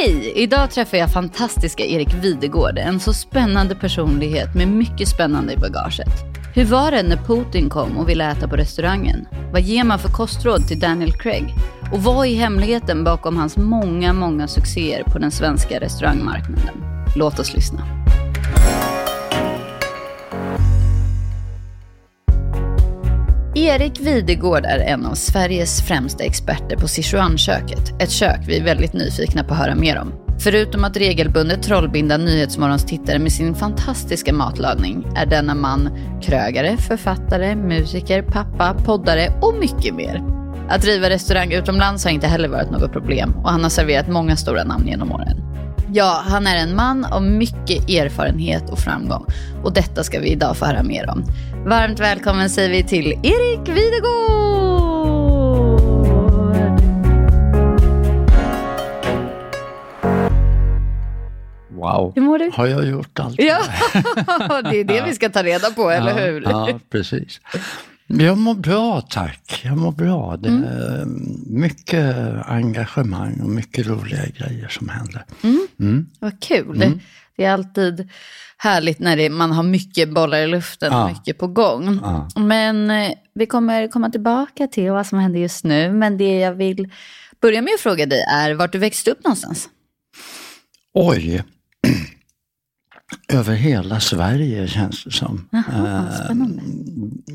Hej! Idag träffar jag fantastiska Erik Videgård, en så spännande personlighet med mycket spännande i bagaget. Hur var det när Putin kom och ville äta på restaurangen? Vad ger man för kostråd till Daniel Craig? Och vad är hemligheten bakom hans många, många succéer på den svenska restaurangmarknaden? Låt oss lyssna. Erik Videgård är en av Sveriges främsta experter på Sichuan-köket. Ett kök vi är väldigt nyfikna på att höra mer om. Förutom att regelbundet trollbinda Nyhetsmorgons tittare med sin fantastiska matlagning är denna man krögare, författare, musiker, pappa, poddare och mycket mer. Att driva restaurang utomlands har inte heller varit något problem och han har serverat många stora namn genom åren. Ja, han är en man av mycket erfarenhet och framgång. Och detta ska vi idag få höra mer om. Varmt välkommen säger vi till Erik Videgård! Wow. Hur mår du? Har jag gjort allt? Ja, det är det vi ska ta reda på, eller ja, hur? Ja, precis. Jag mår bra tack. Jag mår bra. Det Mm. är mycket engagemang och mycket roliga grejer som händer. Vad kul. Mm. Det är alltid härligt när det, man har mycket bollar i luften och Ja. mycket på gång. Ja. Men eh, vi kommer komma tillbaka till vad som händer just nu. Men det jag vill börja med att fråga dig är vart du växte upp någonstans. Oj. Över hela Sverige känns det som. Eh.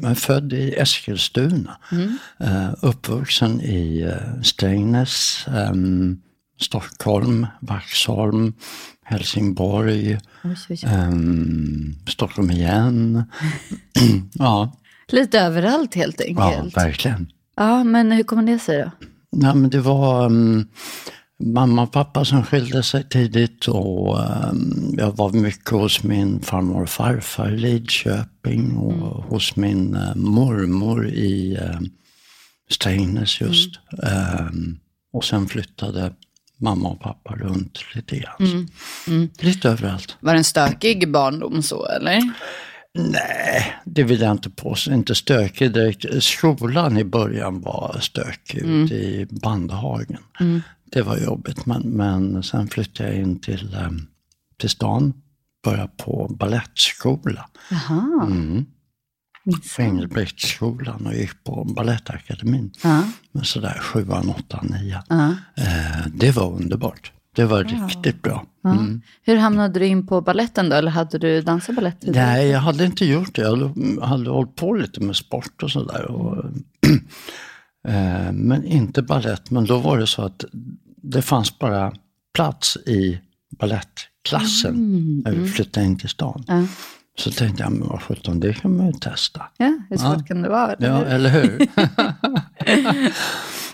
Jag är född i Eskilstuna. Mm. Eh, uppvuxen i eh, Strängnäs, ehm, Stockholm, Vaxholm, Helsingborg, Oj, oj, oj. ehm, Stockholm igen. ja, Lite överallt helt ja, enkelt. verkligen. Ja, men hur kommer det sig då? Nej, men det var um, mamma och pappa som skilde sig tidigt och ehm, jag var mycket hos min farmor och farfar i Lidköping och hos min eh, mormor i um, Strängnäs just. Ehm, och sen flyttade mamma och pappa runt lite grann. Lite överallt. Var det en stökig barndom så eller? Nej, det vill jag inte påstå. Inte stökig direkt. Skolan i början var stökig ute i Bandhagen. Det var jobbigt, men, men sen flyttade jag in till, eh, till stan. Började på ballettskola. Jaha. Mm. Engelbrektsskolan och gick på Balettakademin. Ja. Sådär sjuan, åttan, nian. Ja. Eh, det var underbart. Det var riktigt bra. Mm. Hur hamnade du in på balletten då? Eller hade du dansat balett tidigare? Nej, jag hade inte gjort det. Jag hade- hade hållit på lite med sport och sådär. och, eh, Men inte ballett. Men då var det så att det fanns bara plats i ballettklassen när vi flyttade in till stan. Ja. Så tänkte jag, men vad sjutton, det kan man ju testa. Ja, hur svårt kan det vara? eller Ja, hur? eller hur?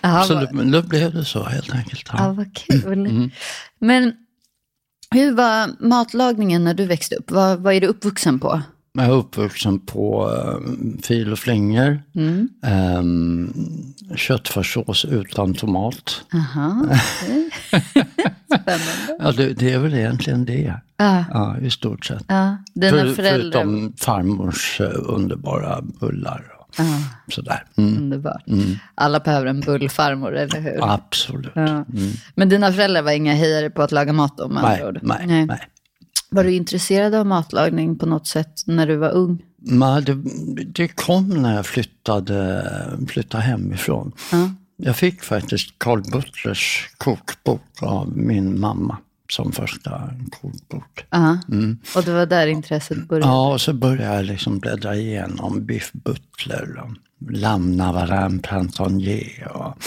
Jaha, så vad- då, blev det så helt enkelt. Ja, Ja. vad kul. Mm. Men hur var matlagningen när du växte upp? Vad, vad är du uppvuxen på? Jag är uppvuxen på um, fil och flingor, Mm. um, köttfärssås utan tomat. Aha, okej. Spännande. Ja, det, det är väl egentligen det. Ja, Ja, i stort sett. Dina För, föräldrar... Förutom farmors eh, underbara bullar och Ja, sådär. Mm. underbart. Alla behöver en bullfarmor, eller hur? Absolut. Ja. Men dina föräldrar var inga hejare på att laga mat med Nej, ord? nej, nej. Var du intresserad av matlagning på något sätt när du var ung? Men det, det kom när jag flyttade, flyttade hemifrån. Ja. Jag fick faktiskt Carl Butlers kokbok av min mamma som första kokbok. Ja. Och det var där intresset började? Mm. Ja, och så började jag liksom bläddra igenom Biff Butler och Lam Navarin Printanier och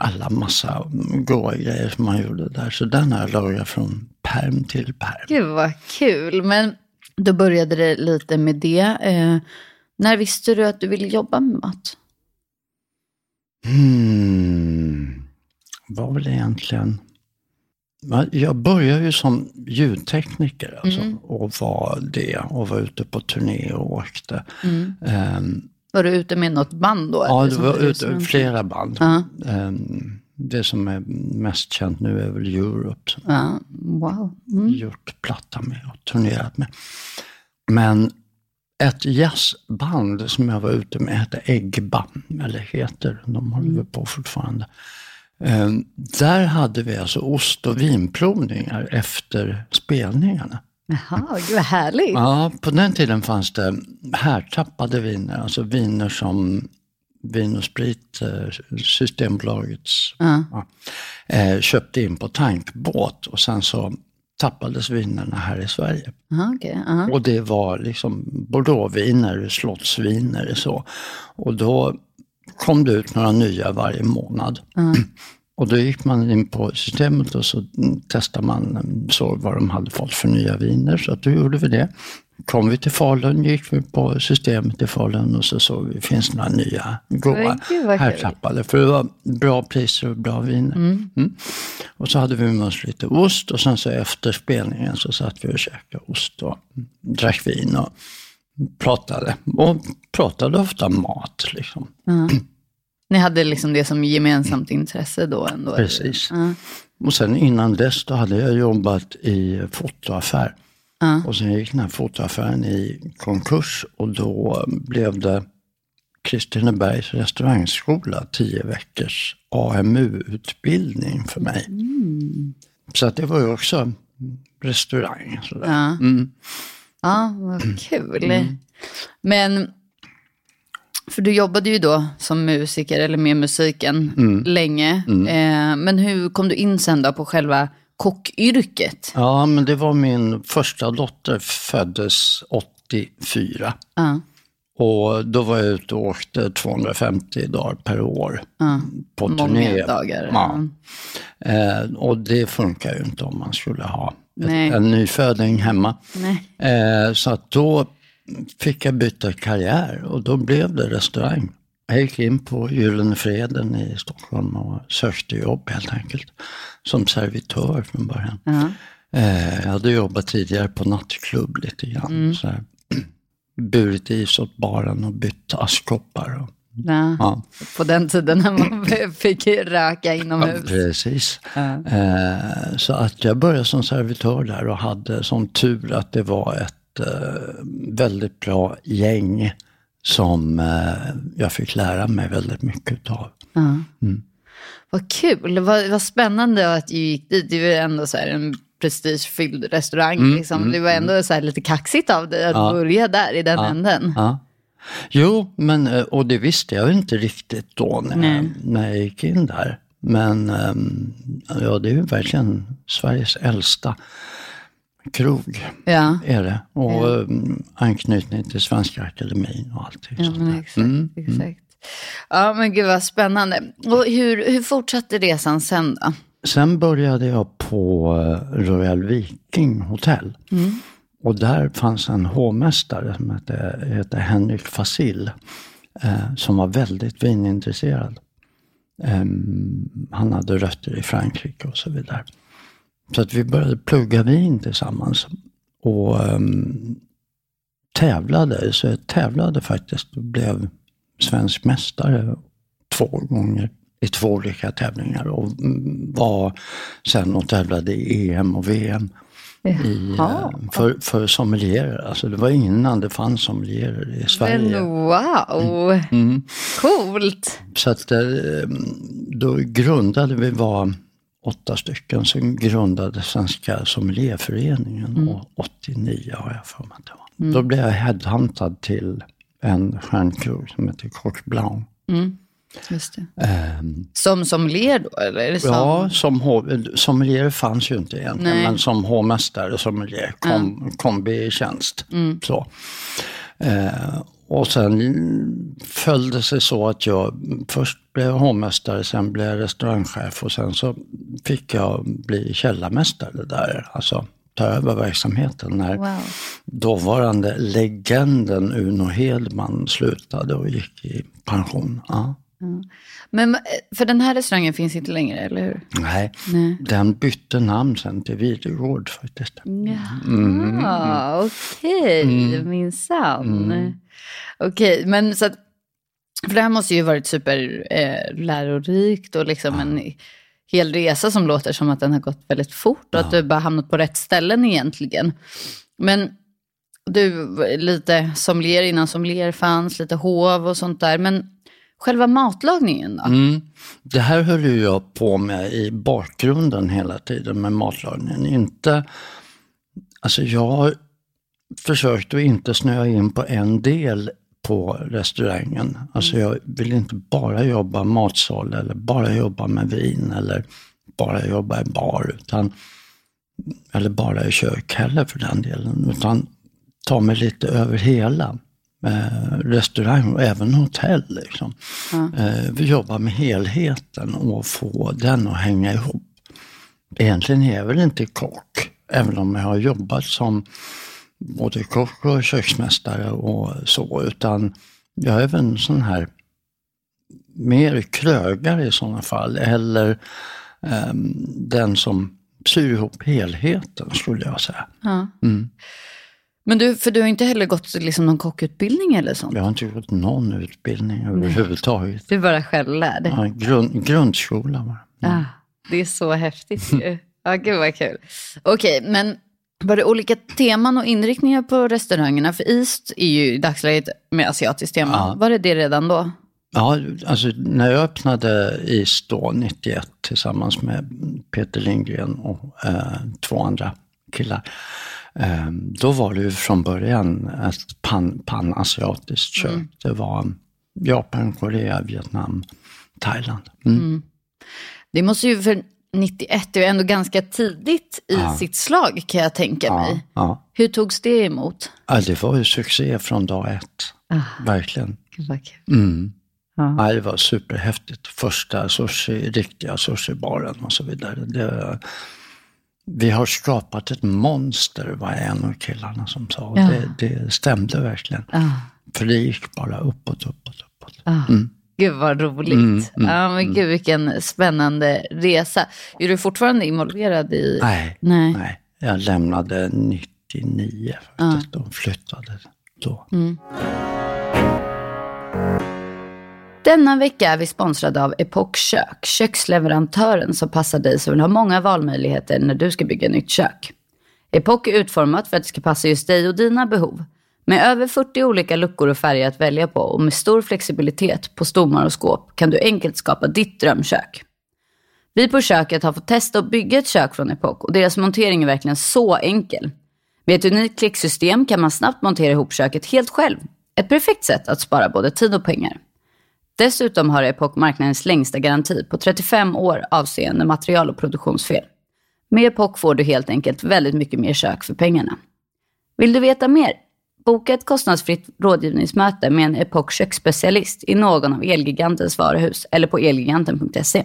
alla massa goda grejer som man gjorde där. Så den har jag lagat från perm till perm. Gud vad kul. Men då började det lite med det. Eh, när visste du att du ville jobba med mat? Hmm. Var väl egentligen... Jag började ju som ljudtekniker alltså, och var det och var ute på turné och åkte. Ehm, Var du ute med något band då? ja, det var ute, som- flera band. Ja. Ehm, det som är mest känt nu är väl Europe som Ja, wow. Mm. gjort platta med och turnerat med. Men ett jazzband som jag var ute med hette Eggba, eller heter, de håller väl på fortfarande. Eh, där hade vi alltså ost och vinprovningar efter spelningarna. Jaha, gud vad härligt. Ja, på den tiden fanns det härtappade viner, alltså viner som Vin och Sprit, eh, Systembolagets, Ja. ja, eh, köpte in på tankbåt och sen så tappades vinerna här i Sverige. Aha, okej, aha. Och det var liksom bordeauxviner, slottsviner och så. Och då kom det ut några nya varje månad. Och då gick man in på systemet och så testade man, såg vad de hade fått för nya viner. Så att då gjorde vi det. Kom vi till Falun gick vi på systemet i Falun och så såg vi, finns det några nya goa härtappade. För det var bra priser och bra viner. Mm. Och så hade vi med oss lite ost och sen så efter spelningen så satt vi och käkade ost och drack vin och pratade. Och pratade ofta mat liksom. Ni hade liksom det som gemensamt intresse då ändå? Precis. Ja. Och sen innan dess då hade jag jobbat i fotoaffär. Ja. Och sen gick den här fotoaffären i konkurs och då blev det Kristinebergs restaurangskola, tio veckors AMU-utbildning för mig. Så att det var ju också restaurang. Sådär. Ja. Mm. Ja, vad kul. Men, för du jobbade ju då som musiker eller med musiken länge. Eh, men hur kom du in sen då på själva kockyrket? Ja, men det var min första dotter föddes 84. Ja. Och då var jag ute och åkte 250 dagar per år på Många turné. dagar, Ja. Eh, och det funkar ju inte om man skulle ha ett, en nyföding hemma. Nej. Eh, så att då fick jag byta karriär och då blev det restaurang. Jag gick in på Gyllene Freden i Stockholm och sökte jobb helt enkelt. Som servitör från början. Ja. Eh, jag hade jobbat tidigare på nattklubb lite grann. Så här, burit is åt baren och bytt askkoppar. Och, Ja. ja, På den tiden när man fick röka ja, inomhus. precis. Eh, så att jag började som servitör där och hade som tur att det var ett väldigt bra gäng som eh, jag fick lära mig väldigt mycket av. Vad kul, vad, vad spännande att du gick dit. Det ju ändå så en prestigefylld restaurang. liksom. Det var ändå så här lite kaxigt av dig att börja där i den änden. Ja. Jo, men, eh, och det visste jag inte riktigt då när, jag, när jag gick in där. Men ehm, ja, det är ju verkligen Sveriges äldsta krog. Ja, Är det. Och ehm, anknytning till Svenska Akademin och allting ja men exakt. exakt. Ja men gud vad spännande. Och hur, hur fortsatte resan sen då? Sen började jag på eh, Royal Viking Hotel. Och där fanns en hovmästare som hette, hette Henrik Fasil. Eh, som var väldigt vinintresserad. Ehm, han hade rötter i Frankrike och så vidare. Så att vi började plugga vin tillsammans. Och ehm, tävlade, så jag tävlade faktiskt och blev svensk mästare två gånger i två olika tävlingar och mm, var sen och tävlade i EM och VM. I, Jaha. eh, för, för sommelierer, alltså det var innan det fanns sommelierer i Sverige. Men wow, coolt. Så att eh, då grundade vi, var åtta stycken, sen grundade Svenska Sommelierföreningen och 89 har jag för mig att det var. Då blev jag headhuntad till en stjärnkrog som heter Coq Blanc. Just det. Ehm, Som sommelier då eller? Är det som... Ja, som sommelier fanns ju inte egentligen, Nej. men som hovmästare och sommelier, kom, kombitjänst. Så. Eh, och sen föll det sig så att jag först blev hovmästare, sen blev jag restaurangchef och sen så fick jag bli källarmästare där, alltså ta över verksamheten när Wow. dåvarande legenden Uno Hedman slutade och gick i pension. Ja. Men eh, för den här restaurangen finns inte längre, eller hur? Nej, Nej. den bytte namn sen till Videgård faktiskt. Jaha, okej, minsann. Okej, men så att, för det här måste ju varit super eh, och liksom en hel resa som låter som att den har gått väldigt fort och att du bara hamnat på rätt ställen egentligen. Men du, lite sommelier innan sommelier fanns, lite hov och sånt där. Men Själva matlagningen då? Mm. Det här höll ju jag på med i bakgrunden hela tiden med matlagningen. Inte, alltså jag försökte att inte snöa in på en del på restaurangen. Alltså jag vill inte bara jobba matsal eller bara jobba med vin eller bara jobba i bar. Utan, eller bara i kök heller för den delen. Utan ta mig lite över hela eh, restaurang och även hotell. Liksom. Mm. Eh, vi jobbar med helheten och få den att hänga ihop. Egentligen är jag väl inte kock, även om jag har jobbat som både kock och köksmästare och så, utan jag är väl en sån här mer krögare i sådana fall, eller um, den som syr ihop helheten skulle jag säga. Mm. Men du, för du har inte heller gått liksom någon kockutbildning eller sånt? Jag har inte gått någon utbildning överhuvudtaget. Du är bara självlärd? Ja, grund, grundskola bara. Mm. Ah, det är så häftigt ju. Ja, gud vad kul. Okej, okay, men var det olika teman och inriktningar på restaurangerna? För East är ju i dagsläget med asiatiskt tema. Ja. Var det det redan då? Ja, alltså när jag öppnade East då, 91, tillsammans med Peter Lindgren och eh, två andra killar. Eh, då var det ju från början ett pan, panasiatiskt kök. Mm. Det var Japan, Korea, Vietnam, Thailand. Mm. Mm. Det måste ju, för 91 är ändå ganska tidigt i ja. sitt slag kan jag tänka ja, mig. Ja. Hur togs det emot? Ja, det var ju succé från dag ett. Ah, Verkligen. Mm. Ja. det var superhäftigt. Första sushi, riktiga sushibaren och så vidare. Det, vi har skapat ett monster, var en av killarna som sa. Ja. Det, det stämde verkligen. För det gick bara uppåt, uppåt, uppåt. Mm. Gud vad roligt. Mm, mm, ja, men mm. gud vilken spännande resa. Är du fortfarande involverad i? Nej, nej. nej. jag lämnade 99 faktiskt ja. och flyttade då. Mm. Denna vecka är vi sponsrade av Epoch Kök, köksleverantören som passar dig som vill ha många valmöjligheter när du ska bygga nytt kök. Epoch är utformat för att det ska passa just dig och dina behov. Med över 40 olika luckor och färger att välja på och med stor flexibilitet på stommar och skåp kan du enkelt skapa ditt drömkök. Vi på köket har fått testa att bygga ett kök från Epoch och deras montering är verkligen så enkel. Med ett unikt klicksystem kan man snabbt montera ihop köket helt själv. Ett perfekt sätt att spara både tid och pengar. Dessutom har Epoch marknadens längsta garanti på 35 år avseende material och produktionsfel. Med Epoch får du helt enkelt väldigt mycket mer kök för pengarna. Vill du veta mer? Boka ett kostnadsfritt rådgivningsmöte med en Epoch köksspecialist i någon av Elgigantens varuhus eller på elgiganten.se.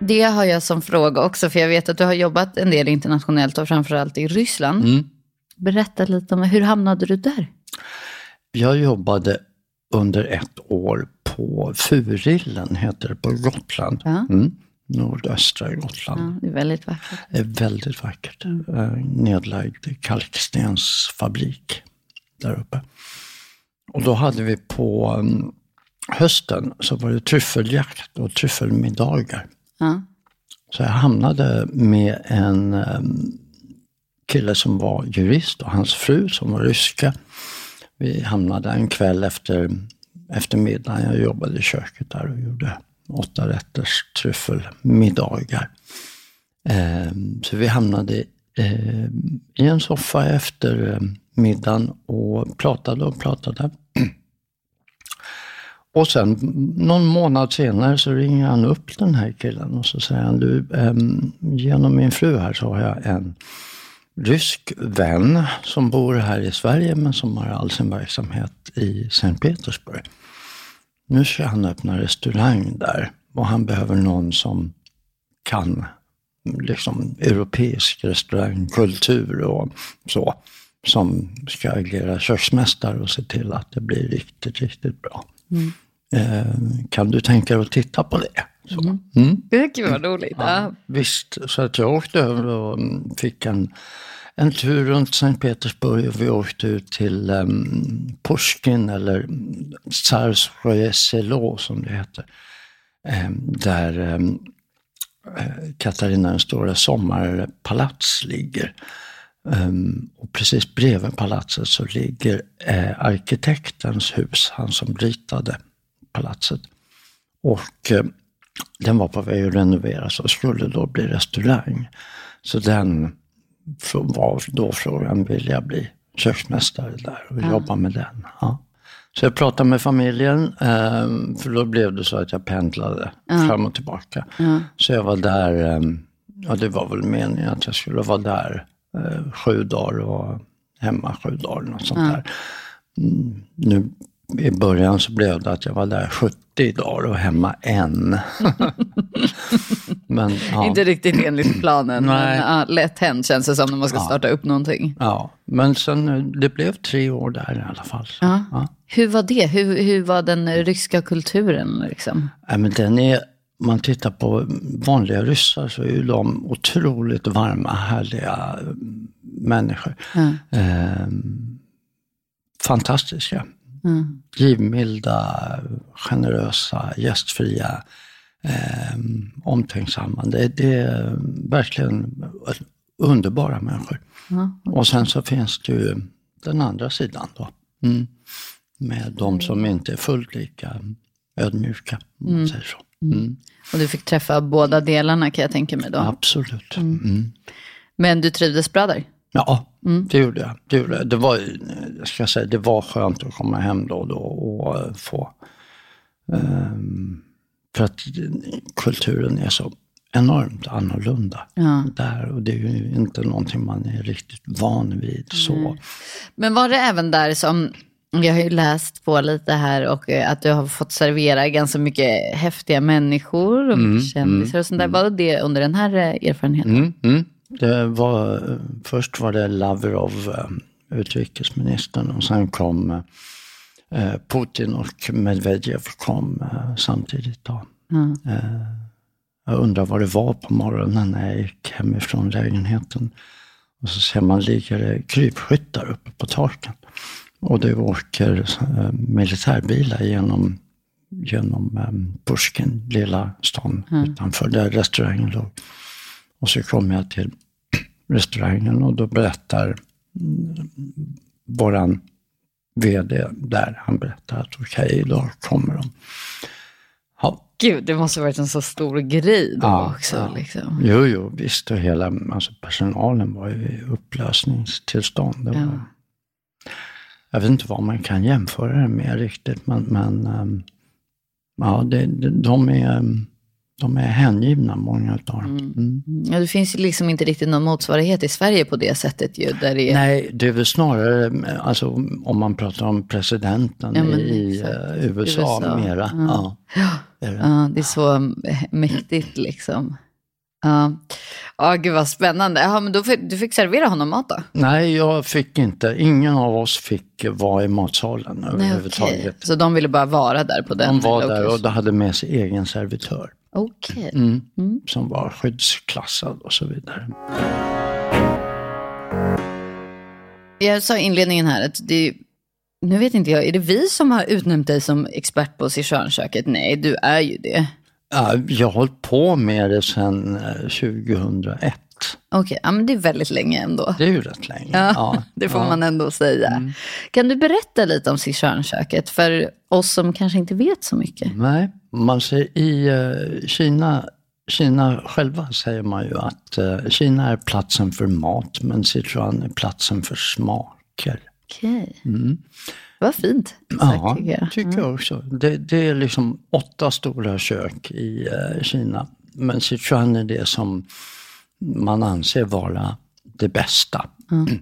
Det har jag som fråga också, för jag vet att du har jobbat en del internationellt och framförallt i Ryssland. Mm. Berätta lite om hur hamnade du där? Jag jobbade under ett år på Furillen, heter det, på Gotland. Ja. Mm nordöstra Gotland. Ja, det är väldigt vackert. Det är väldigt vackert. Mm. Eh, nedlagd kalkstensfabrik där uppe. Och då hade vi på um, hösten så var det tryffeljakt och tryffelmiddagar. Ja. Så jag hamnade med en um, kille som var jurist och hans fru som var ryska. Vi hamnade en kväll efter eftermiddagen. Jag jobbade i köket där och gjorde åtta rätters tryffelmiddagar. Eh, så vi hamnade eh, i en soffa efter eh, middagen och pratade och pratade. Och sen någon månad senare så ringer han upp den här killen och så säger han, du, ehm, genom min fru här så har jag en rysk vän som bor här i Sverige men som har all sin verksamhet i Sankt Petersburg. Nu ska han öppna restaurang där och han behöver någon som kan liksom europeisk restaurangkultur och så. Som ska agera köksmästare och se till att det blir riktigt, riktigt bra. Mm. Eh, kan du tänka dig att titta på det? Så. Mm. Mm. Gud vad roligt. Ja, visst, så att jag åkte över och fick en en tur runt Sankt Petersburg och vi åkte ut till um, Pushkin eller Tsarskoje Selo som det heter. Um, där um, Katarina den stora sommarpalats ligger. Um, och precis bredvid palatset så ligger eh, arkitektens hus, han som ritade palatset. Och eh, den var på väg att renoveras och skulle då bli restaurang. Så den var då frågan, vill jag bli köksmästare där och ja. jobba med den? Ja. Så jag pratade med familjen, eh, för då blev det så att jag pendlade ja. fram och tillbaka. Så jag var där, eh, ja det var väl meningen att jag skulle vara där eh, sju dagar och hemma sju dagar, något sånt där. Mm, nu i början så blev det att jag var där 70 dagar och hemma en. men, ja. Inte riktigt enligt planen, men ja, lätt hänt känns det som när man ska starta upp någonting. Ja, men sen det blev tre år där i alla fall. Ja. Hur var det? Hur, hur var den ryska kulturen? Liksom? Ja, men den är, man tittar på vanliga ryssar så är ju de otroligt varma, härliga människor. Eh, fantastiska. Mm. Givmilda, generösa, gästfria, eh, omtänksamma. Det, det, är verkligen underbara människor. Mm. Och sen så finns det ju den andra sidan då. Mm. Med de som inte är fullt lika ödmjuka, om man mm. säger så. Mm. Mm. Och du fick träffa båda delarna kan jag tänka mig då? Absolut. Men du trivdes bra där? Ja, mm. det gjorde jag. Det, gjorde jag. det, var, ska säga, det var skönt att komma hem då och, då och få... Um, för att kulturen är så enormt annorlunda ja. där och det är ju inte någonting man är riktigt van vid. Så. Men var det även där som, jag har ju läst på lite här och eh, att du har fått servera ganska mycket häftiga människor och mm, kändisar och sånt där. Mm. Var det under den här eh, erfarenheten? Mm, mm. Det var, först var det Lavrov, eh, utrikesministern, och sen kom eh, Putin och Medvedev kom eh, samtidigt. Då. Mm. Jag undrar vad det var på morgonen när jag gick hemifrån lägenheten. Och så ser man ligger det krypskyttar uppe på taken. Och det åker militärbilar genom, genom Pushkin, lilla stan mm. utanför där restaurangen låg. Och så kom jag till restaurangen och då berättar våran VD där, han berättar att okej, okay, idag kommer de. Ja. Gud, det måste ha varit en så stor grej då ja, också. Ja. Liksom. Jo, jo, visst. Och hela alltså personalen var ju i upplösningstillstånd. Var, ja. Jag vet inte vad man kan jämföra det med riktigt, men, men um, ja, det, de är... De är hängivna, många av dem. Mm. Mm. Ja, det finns liksom inte riktigt någon motsvarighet i Sverige på det sättet ju. Där det är... Nej, det är väl snarare, alltså, om man pratar om presidenten ja, i uh, USA, USA, mera. Ja. Ja. ja. det är så mäktigt liksom. Ja, gud vad spännande. Ja, men då fick, du fick servera honom mat då? Nej, jag fick inte. Ingen av oss fick vara i matsalen överhuvudtaget. Okay. Så de ville bara vara där på den? De var där och de hade med sig egen servitör. Okej. Okay. Mm, mm. Som var skyddsklassad och så vidare. Jag sa i inledningen här att det nu vet inte jag, är det vi som har utnämnt dig som expert på Sichuanköket? Nej, du är ju det. Ja, jag har hållit på med det sedan 2001. Eh, Okej, okay, ja, men det är väldigt länge ändå. Det är ju rätt länge. Ja, ja. Det får ja. man ändå säga. Mm. Kan du berätta lite om Sichuanköket för oss som kanske inte vet så mycket? Nej, man säger i uh, Kina Kina själva säger man ju att uh, Kina är platsen för mat, men Sichuan är platsen för smaker. Okej. Okay. Mm. Vad fint sagt, ja, tycker jag. tycker jag också. Det, det, är liksom åtta stora kök i uh, Kina. Men Sichuan är det som man anser vara det bästa. Mm.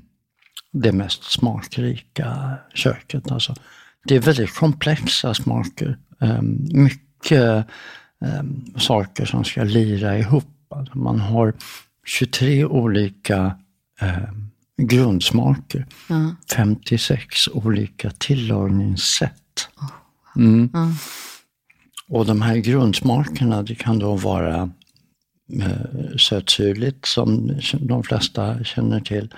Det mest smakrika köket. Alltså. Det är väldigt komplexa smaker. Um, mycket um, saker som ska lira ihop. Alltså man har 23 olika um, grundsmaker. Mm. 56 olika tillagningssätt. Mm. Mm. Och de här grundsmakerna, det kan då vara eh, sötsyrligt som de flesta känner till.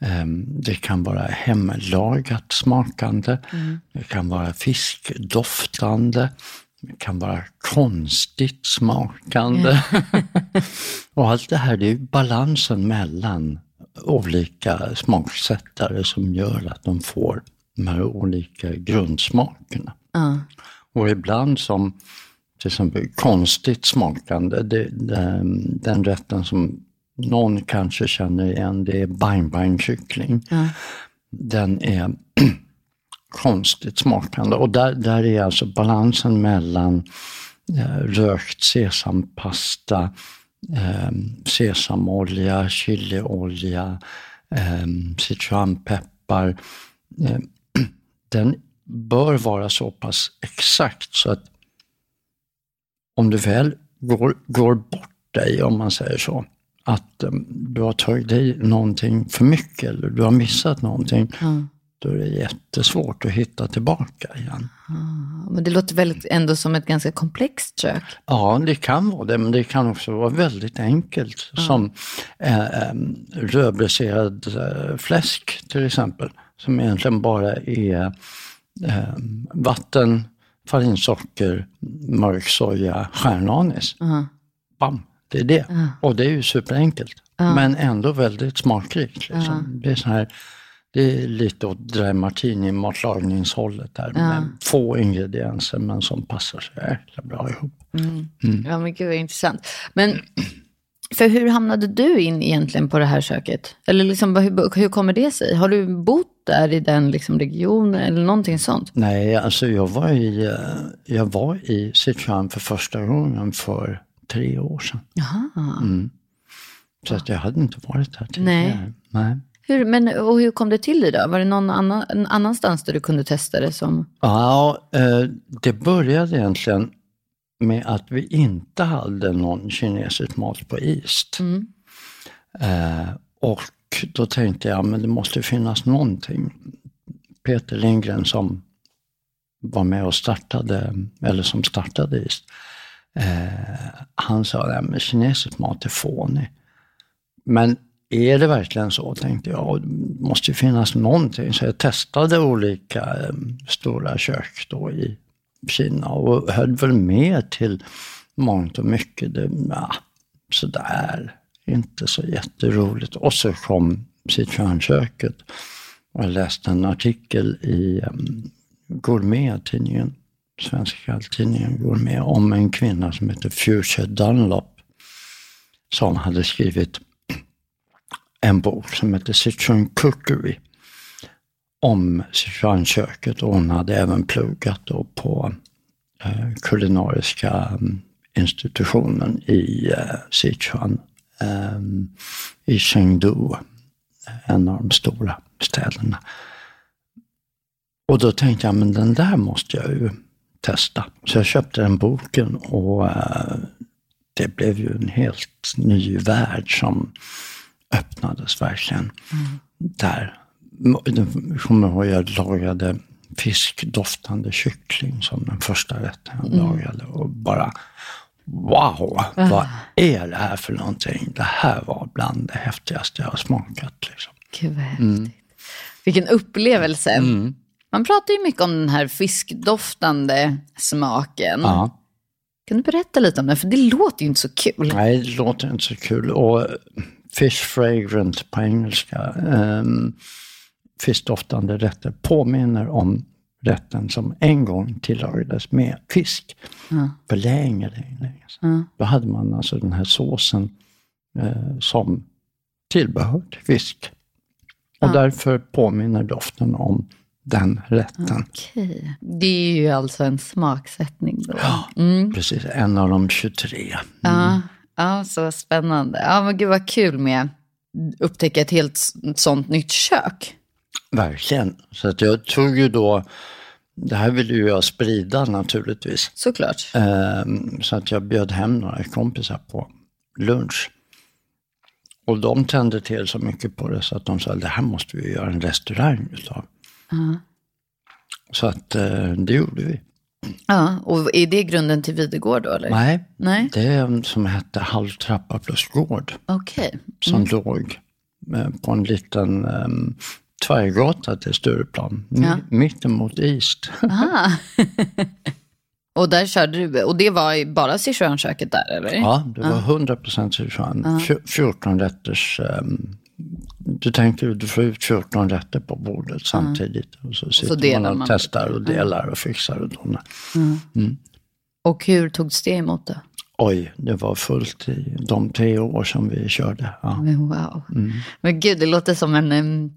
Ehm, det kan vara hemlagat smakande. Mm. Det kan vara fiskdoftande. Det kan vara konstigt smakande. och allt det här, det är balansen mellan olika smaksättare som gör att de får de här olika grundsmakerna. Ja. Och ibland som till exempel konstigt smakande, det, det, den rätten som någon kanske känner igen, det är bang bang kyckling. Ja. Den är konstigt smakande och där, där är alltså balansen mellan eh, rökt sesampasta, eh, sesamolja, chiliolja, eh, citronpeppar. Eh, den bör vara så pass exakt så att om du väl går, går bort dig, om man säger så, att eh, du har tagit i någonting för mycket eller du har missat någonting, mm då är det jättesvårt att hitta tillbaka igen. Men det låter väldigt ändå som ett ganska komplext kök. Ja, det kan vara det, men det kan också vara väldigt enkelt. Som eh, em, rödbräserad eh, fläsk till exempel, som egentligen bara är eh, vatten, farinsocker, mörk soja, stjärnanis. Ja. Bam, det är det. Och det är ju superenkelt. Men ändå väldigt smakrikt. Liksom. Det är så här, det är lite åt dry martini matlagningshållet där. Med få ingredienser men som passar så jäkla bra ihop. Ja, men gud vad intressant. Men för hur hamnade du in egentligen på det här köket? Eller liksom, hur, hur kommer det sig? Har du bott där i den liksom, regionen eller någonting sånt? Nej, alltså jag var i, eh, jag var i Sichuan för första gången för tre år sedan. Jaha. Så att jag hade inte varit där tidigare. Nej. Hur, men, och hur kom det till dig då? Var det någon annan, annanstans där du kunde testa det som... Ja, eh, det började egentligen med att vi inte hade någon kinesisk mat på East. Eh, och då tänkte jag, men det måste finnas någonting. Peter Lindgren som var med och startade, eller som startade East, eh, han sa, nej men kinesisk mat är fånig. Men är det verkligen så, tänkte jag. Det måste ju finnas någonting. Så jag testade olika ehm, stora kök då i Kina och höll väl med till mångt och mycket. Det, ja, sådär, inte så jätteroligt. Och så kom Sichuanköket och jag läste en artikel i um, Gourmet-tidningen, svenska tidningen Gourmet, om en kvinna som heter Future Dunlop som hade skrivit en bok som heter Sichuan Cookery om Sichuanköket och hon hade även pluggat då på eh, kulinariska mm, institutionen i eh, Sichuan, eh, i Chengdu, en av de stora städerna. Och då tänkte jag, men den där måste jag ju testa. Så jag köpte den boken och eh, det blev ju en helt ny värld som öppnades verkligen. Där. Jag kommer ihåg jag lagade fiskdoftande kyckling som den första rätten jag lagade. Och bara wow, vad är det här för någonting? Det här var bland det häftigaste jag har smakat. Liksom. Gud vad häftigt. Vilken upplevelse. Man pratar ju mycket om den här fiskdoftande smaken. Ja. Kan du berätta lite om det? För det låter ju inte så kul. Nej, det låter inte så kul. Och fish fragrant på engelska, um, fiskdoftande rätter, påminner om rätten som en gång tillagades med fisk. För länge, länge, länge sedan. Då hade man alltså den här såsen eh, som tillbehör till fisk. Och därför påminner doften om den rätten. Okej. Det är ju alltså en smaksättning då. Ja, precis. En av de 23. Ja, ja, så spännande. Ja, men gud vad kul med upptäcka ett helt sånt nytt kök. Verkligen. Så att jag tog ju då, det här ville ju jag sprida naturligtvis. Såklart. Ehm, Så att jag bjöd hem några kompisar på lunch. Och de tände till så mycket på det så att de sa det här måste vi göra en restaurang utav. Så att eh, det gjorde vi. Ja, och är det grunden till Videgård då eller? Nej, Nej. det är en som hette Halv trappa plus gård. Okej. Som låg eh, på en liten um, tvärgata till Stureplan. Ja. Mittemot East. Aha. och där körde du, och det var bara Sichuanköket där eller? Ja, det var 100 procent Sichuan. Fj- 14 rätters um, du tänker du får ut 14 rätter på bordet samtidigt. Och så sitter delar man och man. testar och delar och fixar och donar. Och hur togs det emot då? Oj, det var fullt i de tre år som vi körde. Ja. Wow. Men gud, det låter som en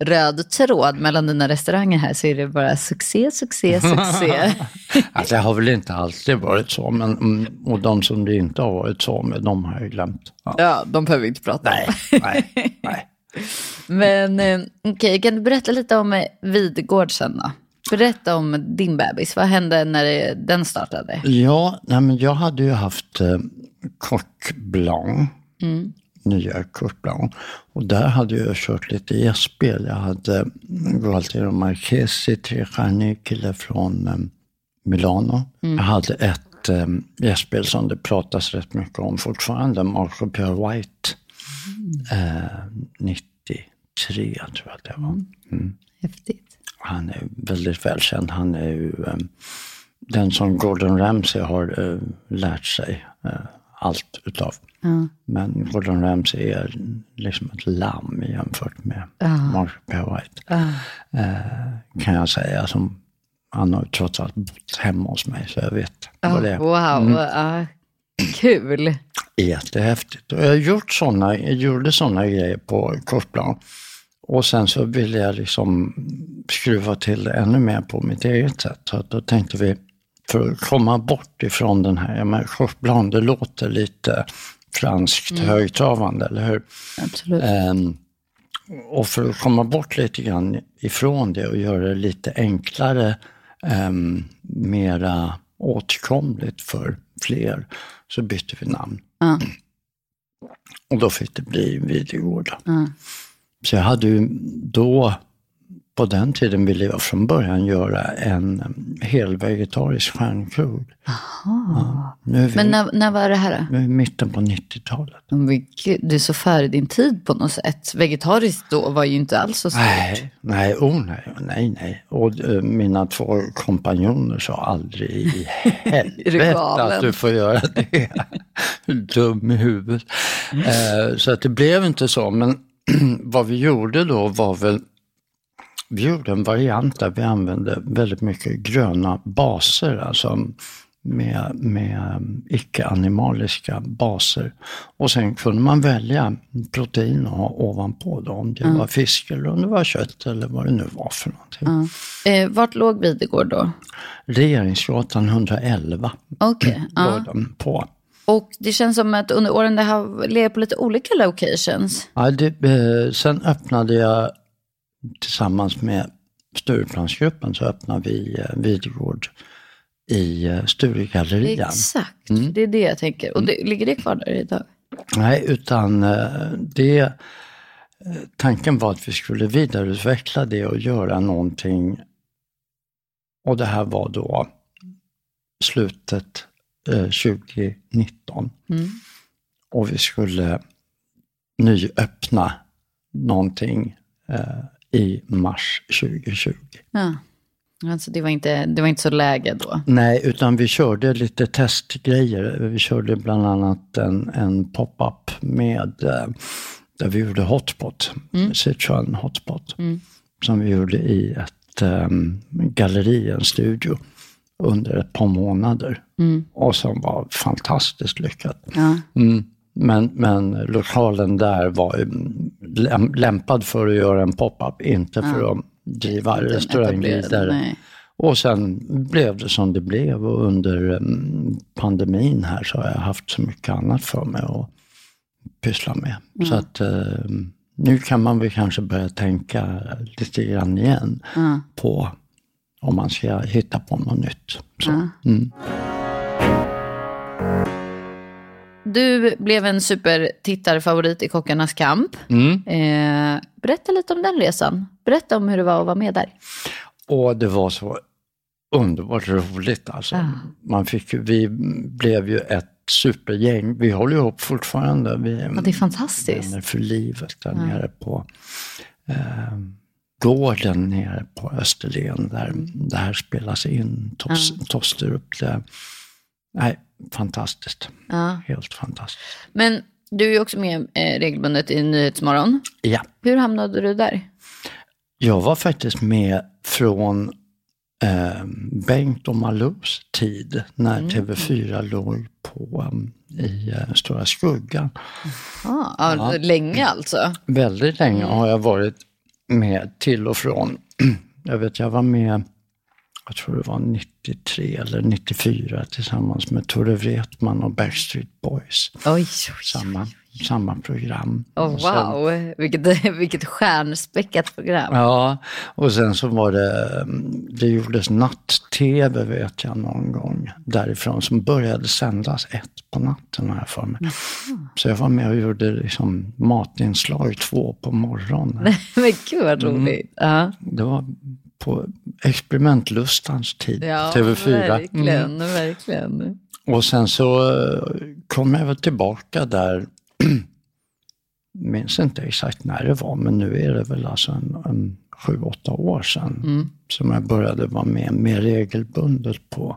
röd tråd mellan dina restauranger här. Så är det bara succé, succé, succé. Alltså, det har väl inte alltid varit så, men, mm, och de som det inte har varit så med, de har jag glömt. Ja. ja, de behöver vi inte prata om. Nej, nej, nej. Men eh, okej, kan du berätta lite om eh, Vidgård sen då? Berätta om din bebis. Vad hände när det, den startade? Ja, nej, men jag hade ju haft eh, Coq Blanc, nya Blanc. Och där hade jag kört lite gästspel. Jag hade Gualtiero Marchesi, trestjärnig kille från eh, Milano. Jag hade ett eh, gästspel som det pratas rätt mycket om fortfarande, Marco Pierre White. Eh, 93 tror jag att det var. Häftigt. Han är väldigt välkänd. Han är ju eh, den som Gordon Ramsay har eh, lärt sig eh, allt utav. Men Gordon Ramsay är liksom ett lamm jämfört med Mark P. White. Eh, kan jag säga. Som, han har trots allt bott hemma hos mig så jag vet vad det är. Wow, ja, kul. Jättehäftigt. Och jag gjort såna, jag gjorde sådana grejer på Korsplan. Och sen så ville jag liksom skruva till ännu mer på mitt eget sätt. Så då tänkte vi, för att komma bort ifrån den här, men Korsplan det låter lite franskt högtravande, eller hur? Absolut. Ehm, och för att komma bort lite grann ifrån det och göra det lite enklare, um, mera åtkomligt för fler, så bytte vi namn. Ja. Och då fick det bli Videgård. Så jag hade ju då, på den tiden ville jag från början göra en um, hel vegetarisk stjärnkrog. Ja, vi, Men när, när var det här nu är mitten på 90-talet. Men gud, Du är så före din tid på något sätt. Vegetariskt då var ju inte alls så stort. Nej, nej, oh nej, nej, nej. Och eh, mina två kompanjoner sa aldrig i helvete att du får göra det. Dum i huvudet. Eh, så att det blev inte så, men vad vi gjorde då var väl vi gjorde en variant där vi använde väldigt mycket gröna baser, alltså med, med icke-animaliska baser. Och sen kunde man välja protein att ha ovanpå då, om det var fisk eller om det var kött eller vad det nu var för någonting. Eh, vart låg Videgård då? Regeringsgatan 111 Okej. ja. låg den på. Och det känns som att under åren det har legat på lite olika locations. Ja, det, eh, sen öppnade jag tillsammans med Stureplansgruppen så öppnade vi eh, Videgård i eh, Sturegallerian. Exakt, det är det jag tänker. Och det, ligger det kvar där idag? Nej, utan eh, det, tanken var att vi skulle vidareutveckla det och göra någonting. Och det här var då slutet eh, 2019. Och vi skulle nyöppna någonting i mars 2020. Ja. Alltså det var, inte, det var inte så läge då. Nej, utan vi körde lite testgrejer. Vi körde bland annat en, en pop-up med, eh, där vi gjorde hotpot, Sichuan hotpot, som vi gjorde i ett um, galleri, en studio, under ett par månader. Och som var fantastiskt lyckat. Ja. Mm. Men, men lokalen där var läm- lämpad för att göra en pop-up, inte för att driva restaurang vidare. nej. Och sen blev det som det blev och under mm, pandemin här så har jag haft så mycket annat för mig att pyssla med. Så att eh, nu kan man väl kanske börja tänka lite grann igen på om man ska hitta på något nytt. Så. Mm. Du blev en supertittarfavorit i Kockarnas kamp. Eh, berätta lite om den resan. Berätta om hur det var att vara med där. Och det var så underbart roligt alltså. Man fick, vi blev ju ett supergäng. Vi håller ihop fortfarande. Vi Ja, det är fantastiskt. vänner för livet där nere på eh, gården nere på Österlen där Mm. det här spelas in. Tos, Tosterup. Det, nej, fantastiskt. Ja. Helt fantastiskt. Men Du är ju också med eh, regelbundet i Nyhetsmorgon. Ja. Hur hamnade du där? Jag var faktiskt med från eh, Bengt och Malous tid när Mm. TV4 låg på, um, i eh, Stora Skuggan. Ah, ja. Länge alltså? Väldigt länge Mm. har jag varit med till och från. Jag vet, jag var med, jag tror det var 93 eller 94 tillsammans med Tore Wretman och Backstreet Boys. Oj, oj, Samma, samma program. oh, sen- wow. Vilket, vilket stjärnspäckat program. Ja, och sen så var det, mm, det gjordes natt-tv vet jag någon gång därifrån som började sändas ett på natten har jag för mig. Så jag var med och gjorde liksom matinslag två på morgonen. Men gud vad roligt. Ja. Det var på experimentlustans tid, Ja, TV4. verkligen, Mm. verkligen. Och sen så eh, kom jag väl tillbaka där, minns inte exakt när det var, men nu är det väl alltså en, en sju, åtta år sedan Mm. som jag började vara med mer regelbundet på,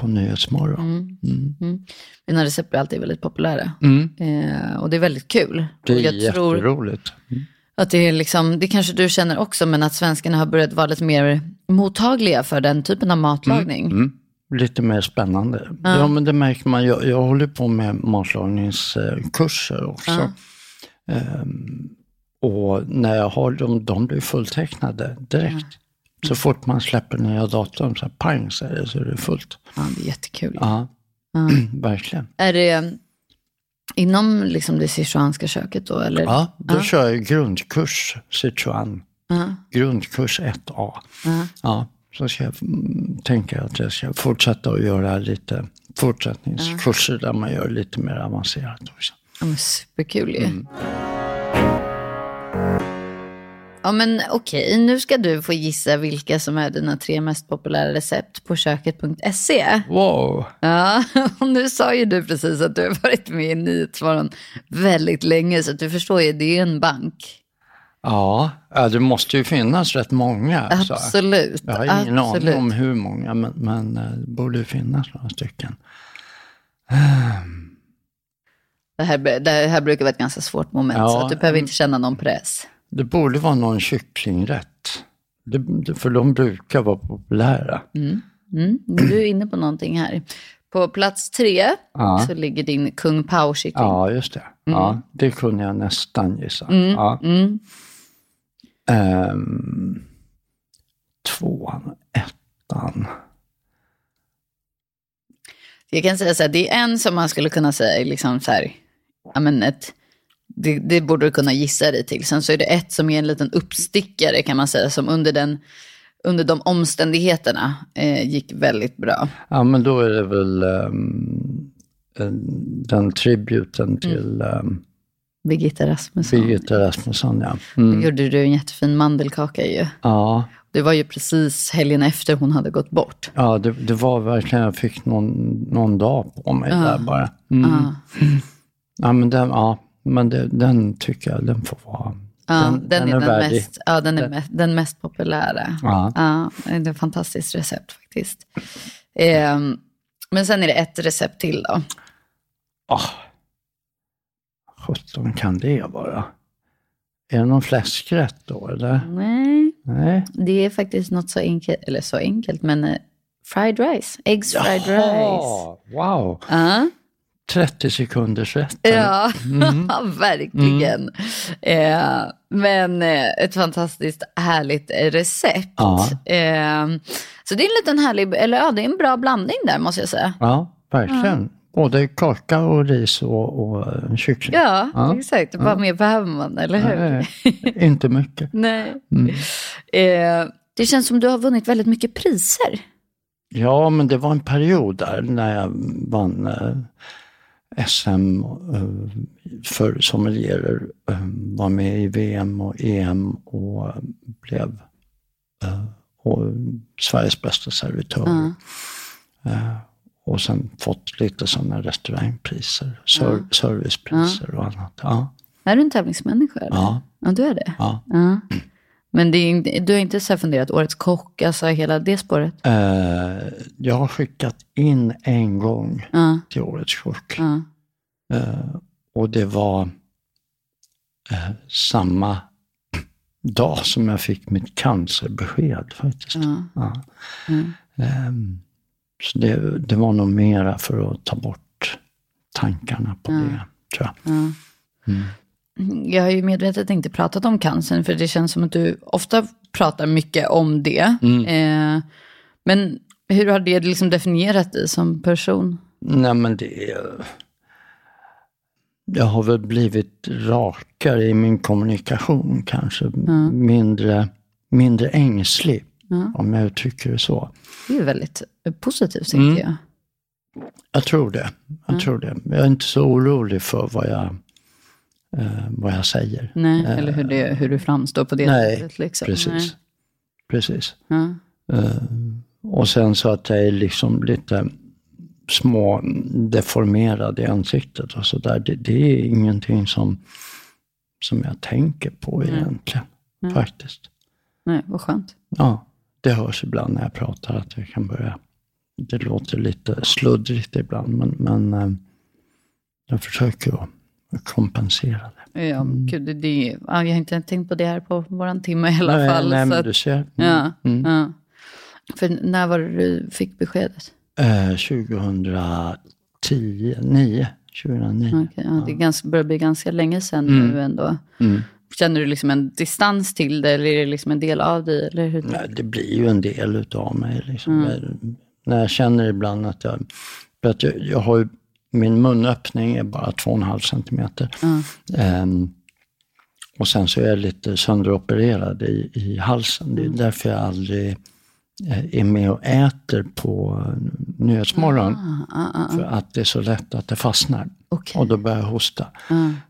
på Nyhetsmorgon. Mm. Dina recept är alltid väldigt populära. Mm. Eh, och det är väldigt kul. Det är jag tror jätteroligt. Mm. Att det är liksom, det kanske du känner också, men att svenskarna har börjat vara lite mer mottagliga för den typen av matlagning. Mm. Lite mer spännande. Ja. men det märker man. Jag, jag håller på med matlagningskurser också. Ehm, och när jag har dem, de blir fulltecknade direkt. Så fort man släpper nya datum, så här, pang så är det, så är det fullt. Ja, det är jättekul. Ja, verkligen. Är det inom liksom det sichuanska köket då? Eller? Ja, då kör jag grundkurs Sichuan. Ja. Grundkurs 1A. Ja, så ska jag mm, tänka att jag ska fortsätta att göra lite fortsättningskurser där man gör lite mer avancerat också. Ja, superkul ju. Mm. Ja men okej, nu ska du få gissa vilka som är dina tre mest populära recept på köket.se. Wow! Ja, och nu sa ju du precis att du har varit med i Nyhetsmorgon väldigt länge, så du förstår ju, det är ju en bank. Ja, det måste ju finnas rätt många. Absolut. Jag har ingen absolut. aning om hur många, men, men eh, det borde ju finnas några stycken. Det här, det här brukar vara ett ganska svårt moment, Ja, så att du behöver inte känna någon press. Det borde vara någon kycklingrätt. Det, för de brukar vara populära. Mm, du är inne på någonting här. På plats tre Ja. så ligger din Kung Pao-kyckling. Ja, just det. Ja, det kunde jag nästan gissa. Ja. Mm. Ehm, tvåan, ettan. Jag kan säga så här, det är en som man skulle kunna säga liksom så här, ja men ett, det, det borde du kunna gissa dig till. Sen så är det ett som är en liten uppstickare kan man säga, som under, den, under de omständigheterna eh, gick väldigt bra. Ja, men då är det väl en- den tributen till um, Birgitta Rasmusson. Birgitta Rasmusson. Ja. Då Mm. gjorde du en jättefin mandelkaka ju. ja, Det var ju precis helgen efter hon hade gått bort. ja det, det var verkligen, jag fick någon, någon dag på mig där bara. Mm. Ja. Ja, men den, ja, men det, den tycker jag, den får vara. Ja, den, är den, värdig. mest, ja, den, är mest, den mest populära. Ja. Ja, det är ett fantastiskt recept faktiskt. Ehm, men sen är det ett recept till då. Ah, 17 kan det vara? Är det någon fläskrätt då eller? Nej, Nej. det är faktiskt något så enkelt, eller så enkelt, men eh, fried rice. Eggs fried rice. Jaha, wow. Ja, 30 sekunders rätt. ja Mm. verkligen. Eh, men eh, ett fantastiskt härligt recept. Ja. Eh, så det är en liten härlig, eller ja, det är en bra blandning där måste jag säga. Ja, verkligen. Både kaka och ris och, och eh, kyckling. Ja, Ja. exakt. Vad mer behöver man, eller hur? Nej, inte mycket. Nej. Eh, det känns som du har vunnit väldigt mycket priser. Ja, men det var en period där när jag vann eh, SM eh, för sommelierer, eh, var med i VM och EM och blev eh, och Sveriges bästa servitör. Eh, och sen fått lite sådana restaurangpriser, ser, servicepriser och annat. Ja, Är du en tävlingsmänniska? Eller? ja, ja, du är det. ja. Ja. Men det är, inte- du har inte så funderat årets kock, alltså hela det spåret? Eh, jag har skickat in en gång Ja, till Årets kock. Eh, och det var eh, samma dag som jag fick mitt cancerbesked faktiskt. Ehm, så det, det var nog mera för att ta bort tankarna på det, tror jag. Ja. Mm. Jag har ju medvetet inte pratat om cancern, för det känns som att du ofta pratar mycket om det. Mm. Eh, men hur har det liksom definierat dig som person? Nej men det är... Jag har väl blivit rakare i min kommunikation kanske. Mindre, mindre ängslig, om jag uttrycker det så. Det är väldigt positivt, tänker jag. Jag tror det. Jag tror det. Jag är inte så orolig för vad jag, eh, vad jag säger. Nej, eller hur, det, hur du framstår på det Nej, sättet. Liksom. precis. Precis. Nej. Ja. Eh, och sen så att jag är liksom lite små deformerad i ansiktet och sådär. Det, det är ingenting som, som jag tänker på egentligen. Faktiskt. Nej, vad skönt. Ja, det hörs ibland när jag pratar att jag kan börja... Det låter lite sluddrigt ibland, men, men eh, jag försöker att att kompensera det. Ja, gud, det, ja, jag har inte tänkt på det här på våran timme i alla nej, fall. nej, men att- du ser. Mm. ja, Mm. ja. För när var det du fick beskedet? Eh, 2010, 9, 2009. Okej, ja, det ganska, börjar bli ganska länge sedan Mm. nu ändå. Mm. Känner du liksom en distans till det eller är det liksom en del av dig? Eller hur? Nej, det blir ju en del utav mig. Liksom. Jag, när jag känner ibland att jag... För att jag, jag har ju, min munöppning är bara 2,5 centimeter. Ehm, och sen så är jag lite sönderopererad i, i halsen. Det är därför jag aldrig eh, är med och äter på Nyhetsmorgon. Ah, ah, ah, För att det är så lätt att det fastnar. Okej. Och då börjar jag hosta.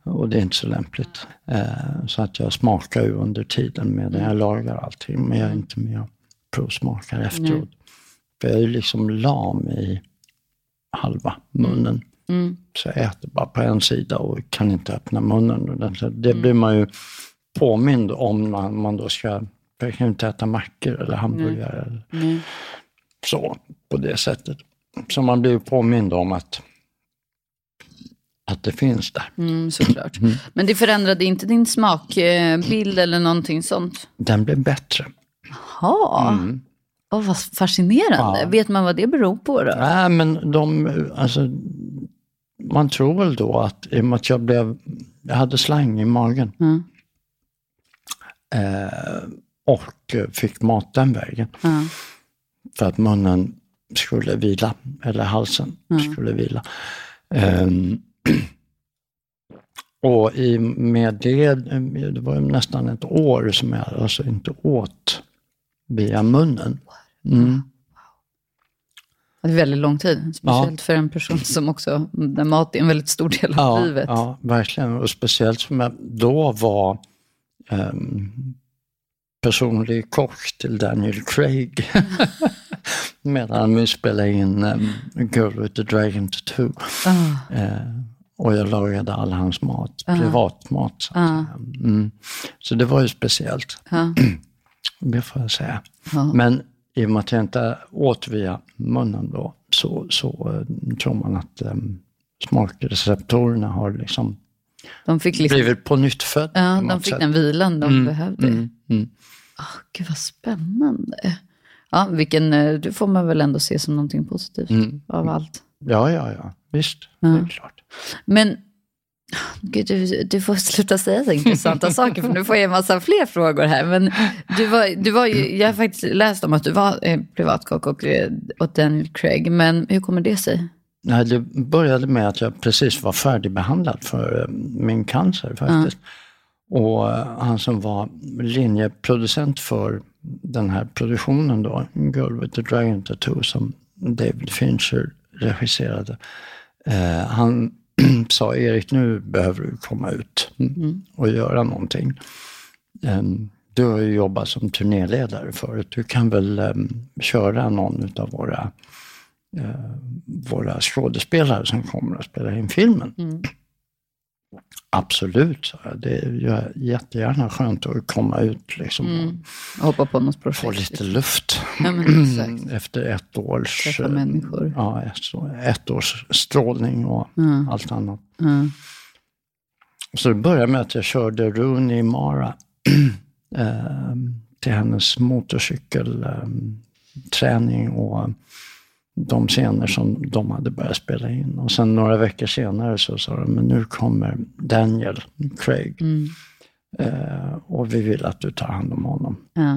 Och det är inte så lämpligt. Eh, så att jag smakar ju under tiden medan jag lagar allting. Men jag är inte med och provsmakar efteråt. För jag är liksom lam i halva munnen. Mm. Så jag äter bara på en sida och kan inte öppna munnen. Det blir man ju påmind om när man då ska, jag kan inte äta mackor eller hamburgare. Eller Nej. så, på det sättet. Så man blir påmind om att, att det finns där. Mm, såklart. Men det förändrade inte din smakbild eller någonting sånt? Den blir bättre. Ja. Åh, vad fascinerande. Ja. Vet man vad det beror på då? Nej, men de, alltså, man tror väl då att i och med att jag blev, jag hade slang i magen. Mm. Eh, och eh, fick mat den vägen. Ja. För att munnen skulle vila, eller halsen skulle vila. Ehm, och i, med det, det var nästan ett år som jag alltså inte åt via munnen. Mm. Det är väldigt lång tid. Speciellt för en person som också, där mat är en väldigt stor del av Ja, livet. ja, verkligen. Och speciellt som jag då var ehm, personlig kock till Daniel Craig. Medan vi spelade in um, Girl with the Dragon Tattoo. Ah, Eh, och jag lagade all hans mat, privatmat. Så, säga. mm. så det var ju speciellt, ja. det får jag säga. Ja. Men i och med att jag inte åt via munnen då, så, så eh, tror man att um, smakreceptorerna har liksom De fick, liksom, blivit på nytt född. ja, på de fick sätt. den vilan de behövde. Mm, mm. Ah, gud vad spännande. Ja, vilken, eh, det får man väl ändå se som någonting positivt Mm. av allt. Ja, ja, ja, visst, det är klart. Men gud, du, du får sluta säga så intressanta saker, för nu får jag en massa fler frågor här. Men du var, du var ju, jag har faktiskt läst om att du var eh, privatkock och, eh, åt Daniel Craig, men hur kommer det sig? Nej, det började med att jag precis var färdigbehandlad för eh, min cancer faktiskt. Och eh, han som var linjeproducent för den här produktionen då, Girl with the Dragon Tattoo, som David Fincher regisserade. Eh, han sa, Erik nu behöver du komma ut mm, och göra någonting. Em, du har ju jobbat som turnéledare förut, du kan väl em, köra någon av våra våra skådespelare som kommer att spela in filmen. Absolut. Det är jättegärna skönt att komma ut liksom, Hoppa på något projekt. få lite luft Ja, efter ett års, Träffa eh, människor. ja, ett, års strålning och allt annat. Mm. Så det började med att jag körde Rooney Mara eh, till hennes motorcykelträning och de scener som de hade börjat spela in. Och sen några veckor senare så sa de, men nu kommer Daniel Craig. Mm. Eh, och vi vill att du tar hand om honom. Ja.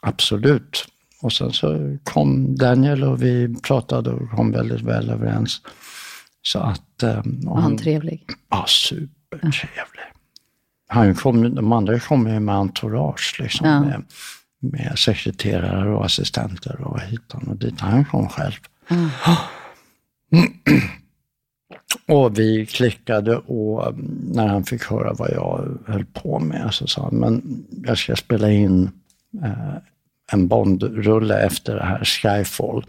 Absolut. Och sen så kom Daniel och vi pratade och kom väldigt väl överens. Så att... eh, Var han trevlig? Ja, supertrevlig. Han kom, de andra kom ju med entourage, liksom, Ja. med, med sekreterare och assistenter och hitan och dit. Han kom själv. Mm. Och vi klickade och mm, när han fick höra vad jag höll på med så sa han, men jag ska spela in eh, en Bond-rulle efter det här Skyfall.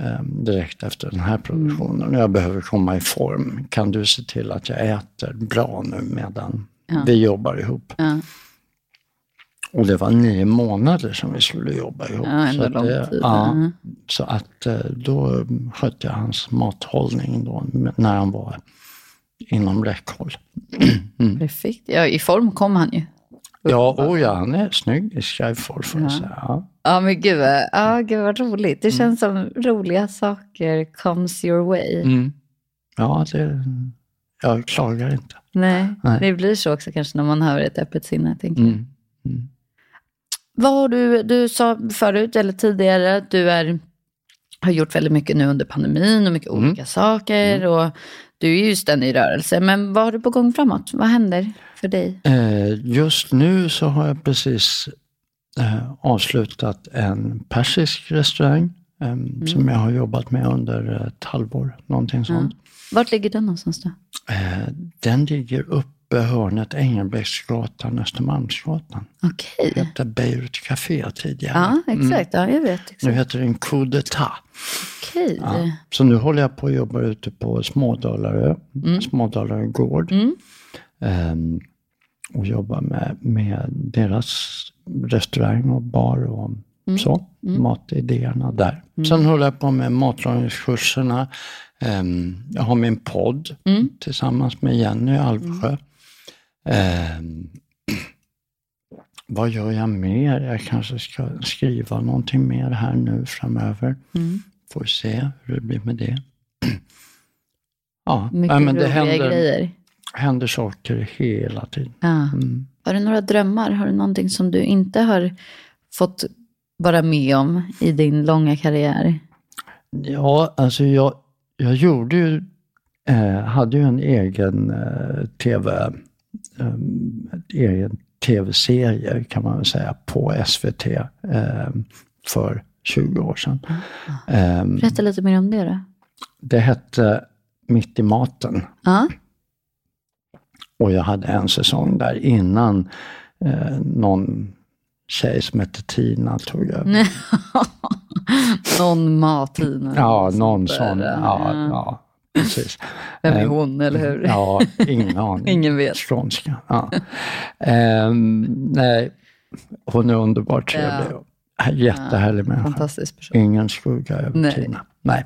Eh, direkt efter den här produktionen. Jag behöver komma i form. Kan du se till att jag äter bra nu medan Ja. vi jobbar ihop? Ja. Och det var nio månader som vi skulle jobba ihop. Ja, ändå så lång det, tid. Ja, Mm. så att eh, då skötte jag hans mathållning då, när han var inom räckhåll. Perfekt. Ja, i form kom han ju. Ja, och ja, han är snygg i Skyfall får jag Ja. säga. Ja. Ja, men gud ja, gud vad roligt. Det känns som roliga saker comes your way. Mm. Ja, det, jag klagar inte. Nej, Nej. det blir så också kanske när man hör ett öppet sinne. Tänker jag. Mm. Mm. Vad har du, du sa förut eller tidigare att du är, har gjort väldigt mycket nu under pandemin och mycket Mm. olika saker. Och du är ju ständigt i rörelse. Men vad har du på gång framåt? Vad händer för dig? Eh, just nu så har jag precis eh, avslutat en persisk restaurang eh, som jag har jobbat med under ett halvår, någonting sånt. Vart ligger den någonstans då? Den ligger uppe hörnet Engelbrektsgatan, Östermalmsgatan. Okej. Det hette Beirut Café tidigare. Ja, exakt. Ja, jag vet. Nu Exakt. heter den Coup d'etat. Okej. Ja. Så nu håller jag på att jobba ute på Smådalarö, Smådalarö gård. Mm. Ehm, och jobba med, med deras restaurang och bar och så. Matidéerna där. Sen håller jag på med matlagningskurserna. Ehm, jag har min podd tillsammans med Jenny Alvsjö. Ehm, vad gör jag mer? Jag kanske ska skriva någonting mer här nu framöver. Mm. Får se hur det blir med det. Ja, Mycket nej, men det händer, grejer. händer saker hela tiden. Ja. Mm. Har du några drömmar? Har du någonting som du inte har fått vara med om i din långa karriär? Ja, alltså jag, jag gjorde ju, eh, hade ju en egen eh, tv, eh, ett egen tv-serie kan man väl säga på SVT eh, för 20 år sedan. Eh, Berätta lite mer om det då. det hette Mitt i maten. Ja. Och jag hade en säsong där innan eh, någon tjej som hette Tina tog över. Någon matina. Ja, någon sån. Ja, ja, precis. Vem är Eh, hon, eller hur? Ja, ingen aning. Ingen vet. Skånska. Ja. Ehm, nej, hon är underbart trevlig. Jättehärlig människa. Fantastisk person. Ingen skugga över Nej. Tina. Nej.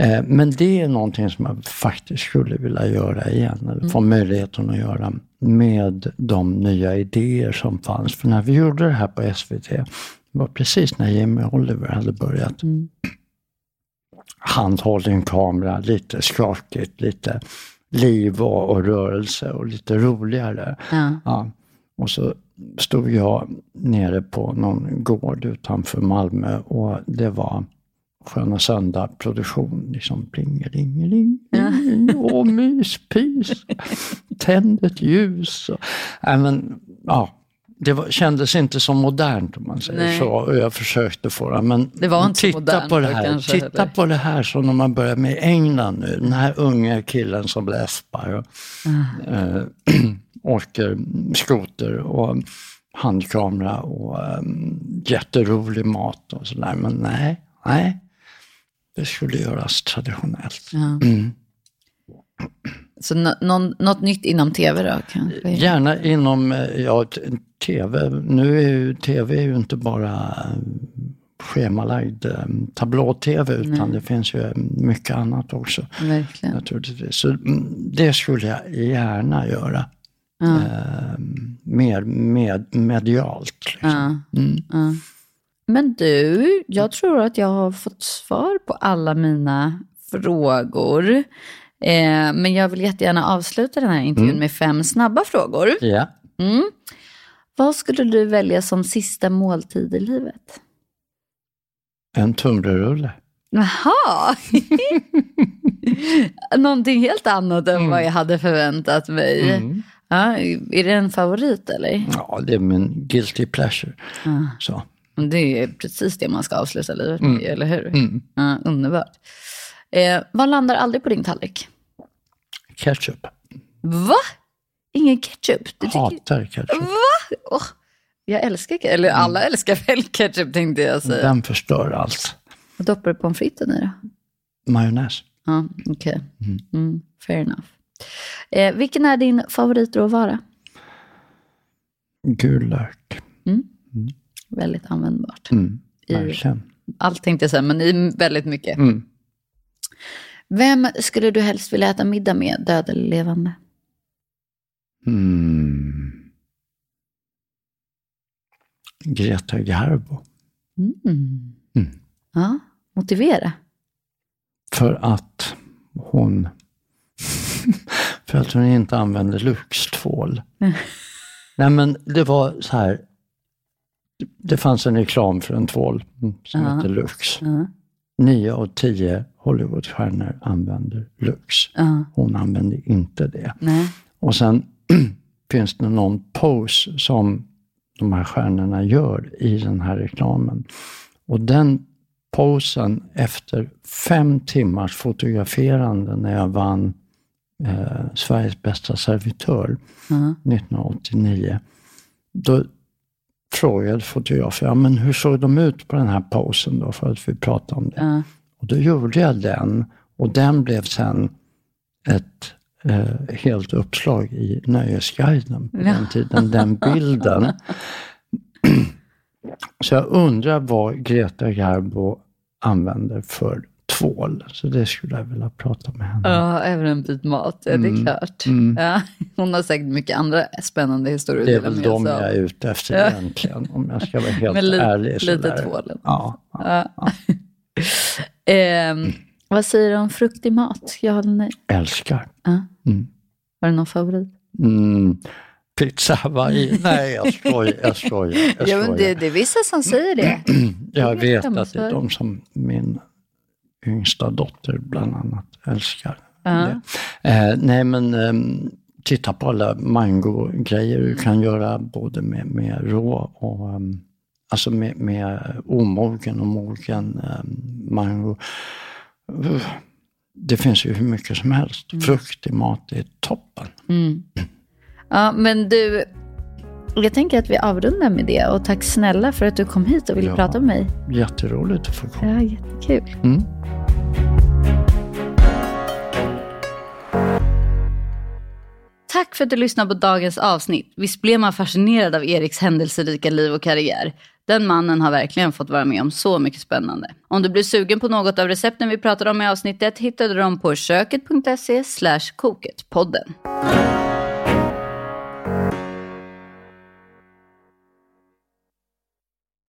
Eh, men det är någonting som jag faktiskt skulle vilja göra igen. Eller Mm. få möjligheten att göra med de nya idéer som fanns. För när vi gjorde det här på SVT, det var precis när Jimmy Oliver hade börjat. Mm. Handhållen kamera, lite skakigt, lite liv och, och rörelse och lite roligare. Ja. Ja. Och så stod jag nere på någon gård utanför Malmö och det var Sköna Söndag produktion, liksom plingelingeling, och myspys, tänd ett ljus. Och, nej, men, ja, det var, kändes inte så modernt om man säger Nej. så. Jag försökte få det. Men Det var inte titta modernt på det här. kanske, titta eller? på det här som de har börjat med i England nu. Den här unga killen som läspar. Och, Ah. eh, åker skoter och handkamera och um, jätterolig mat och sådär. Men nej, nej. Det skulle göras traditionellt. Ja. Mm. Så någon, något nytt inom tv då kanske? Gärna inom eh, ja, tv. Nu är ju tv är ju inte bara eh, schemalagd eh, tablå-tv utan det finns ju mycket annat också. Verkligen. Naturligtvis. Så mm, det skulle jag gärna göra. Eh, mer med, medialt. Liksom. Ja, ja. Men du, jag tror att jag har fått svar på alla mina frågor. Eh, men jag vill jättegärna avsluta den här intervjun med fem snabba frågor. Ja. Mm. Vad skulle du välja som sista måltid i livet? En tunnbrödsrulle. Jaha! Någonting helt annat än vad jag hade förväntat mig. Mm. Ja, är det en favorit eller? Ja, det är min guilty pleasure. Så. Det är precis det man ska avsluta livet med, eller hur? Ja, underbart. Eh, vad landar aldrig på din tallrik? Ketchup. Va? Ingen ketchup? Du tycker... Hatar ketchup. Va? Åh, jag älskar ketchup. Eller alla älskar väl ketchup tänkte jag säga. Den förstör allt. Vad doppar du pommes fritesen i då? Majonnäs. Ja, okej. Mm, fair enough. Eh, vilken är din favoritråvara? Gul lök. Väldigt användbart. Mm, I- verkligen. Allt tänkte jag säga, men i väldigt mycket. Vem skulle du helst vilja äta middag med, död eller levande? Mm. Greta Garbo. Mm. Mm. Ja, motivera. För att hon... för att hon inte använder Lux-tvål. Nej men det var så här. Det fanns en reklam för en tvål som Ja. heter Lux. Ja. Nio av tio Hollywoodstjärnor använder Lux. Ja, Hon använde inte det. nej. Och sen finns det någon pose som de här stjärnorna gör i den här reklamen. Och den posen efter fem timmars fotograferande när jag vann eh, Sveriges bästa servitör Ja. 1989. Då frågade fotografen, ja, men hur såg de ut på den här posen då för att vi pratade om det. Ja. Och då gjorde jag den och den blev sen ett eh, helt uppslag i Nöjesguiden på den tiden, den bilden. Så jag undrar vad Greta Garbo använder för tvål. Så det skulle jag vilja prata med henne. Ja, även en bit mat, ja, det är klart. Ja, hon har säkert mycket andra spännande historier Det är väl de jag är ute efter Ja. egentligen, om jag ska vara helt Men li- ärlig. lite sådär. tvål. Ja, ja, Ja. Ehm, vad säger du om fruktig mat? Ja eller nej? älskar. Ja. Mm. Har du någon favorit? Mm. Pizza Hawaii. Nej, jag skojar. Jag skojar. Jag, Ja, men skojar. det, det är vissa som säger det. jag vet att det är de som min yngsta dotter bland annat älskar. Ja. Det. Eh, nej, men ehm, titta på alla mango-grejer du kan göra både med, med rå och ehm, alltså med, med omogen och mogen ehm, mango. Det finns ju hur mycket som helst. Frukt i mat är toppen. Ja, men du, jag tänker att vi avrundar med det. Och tack snälla för att du kom hit och ville Ja. prata med mig. Jätteroligt att få komma. Ja, jättekul. Mm. Tack för att du lyssnade på dagens avsnitt. Visst blev man fascinerad av Eriks händelserika liv och karriär? Den mannen har verkligen fått vara med om så mycket spännande. Om du blir sugen på något av recepten vi pratade om i avsnittet hittar du dem på köket.se koketpodden.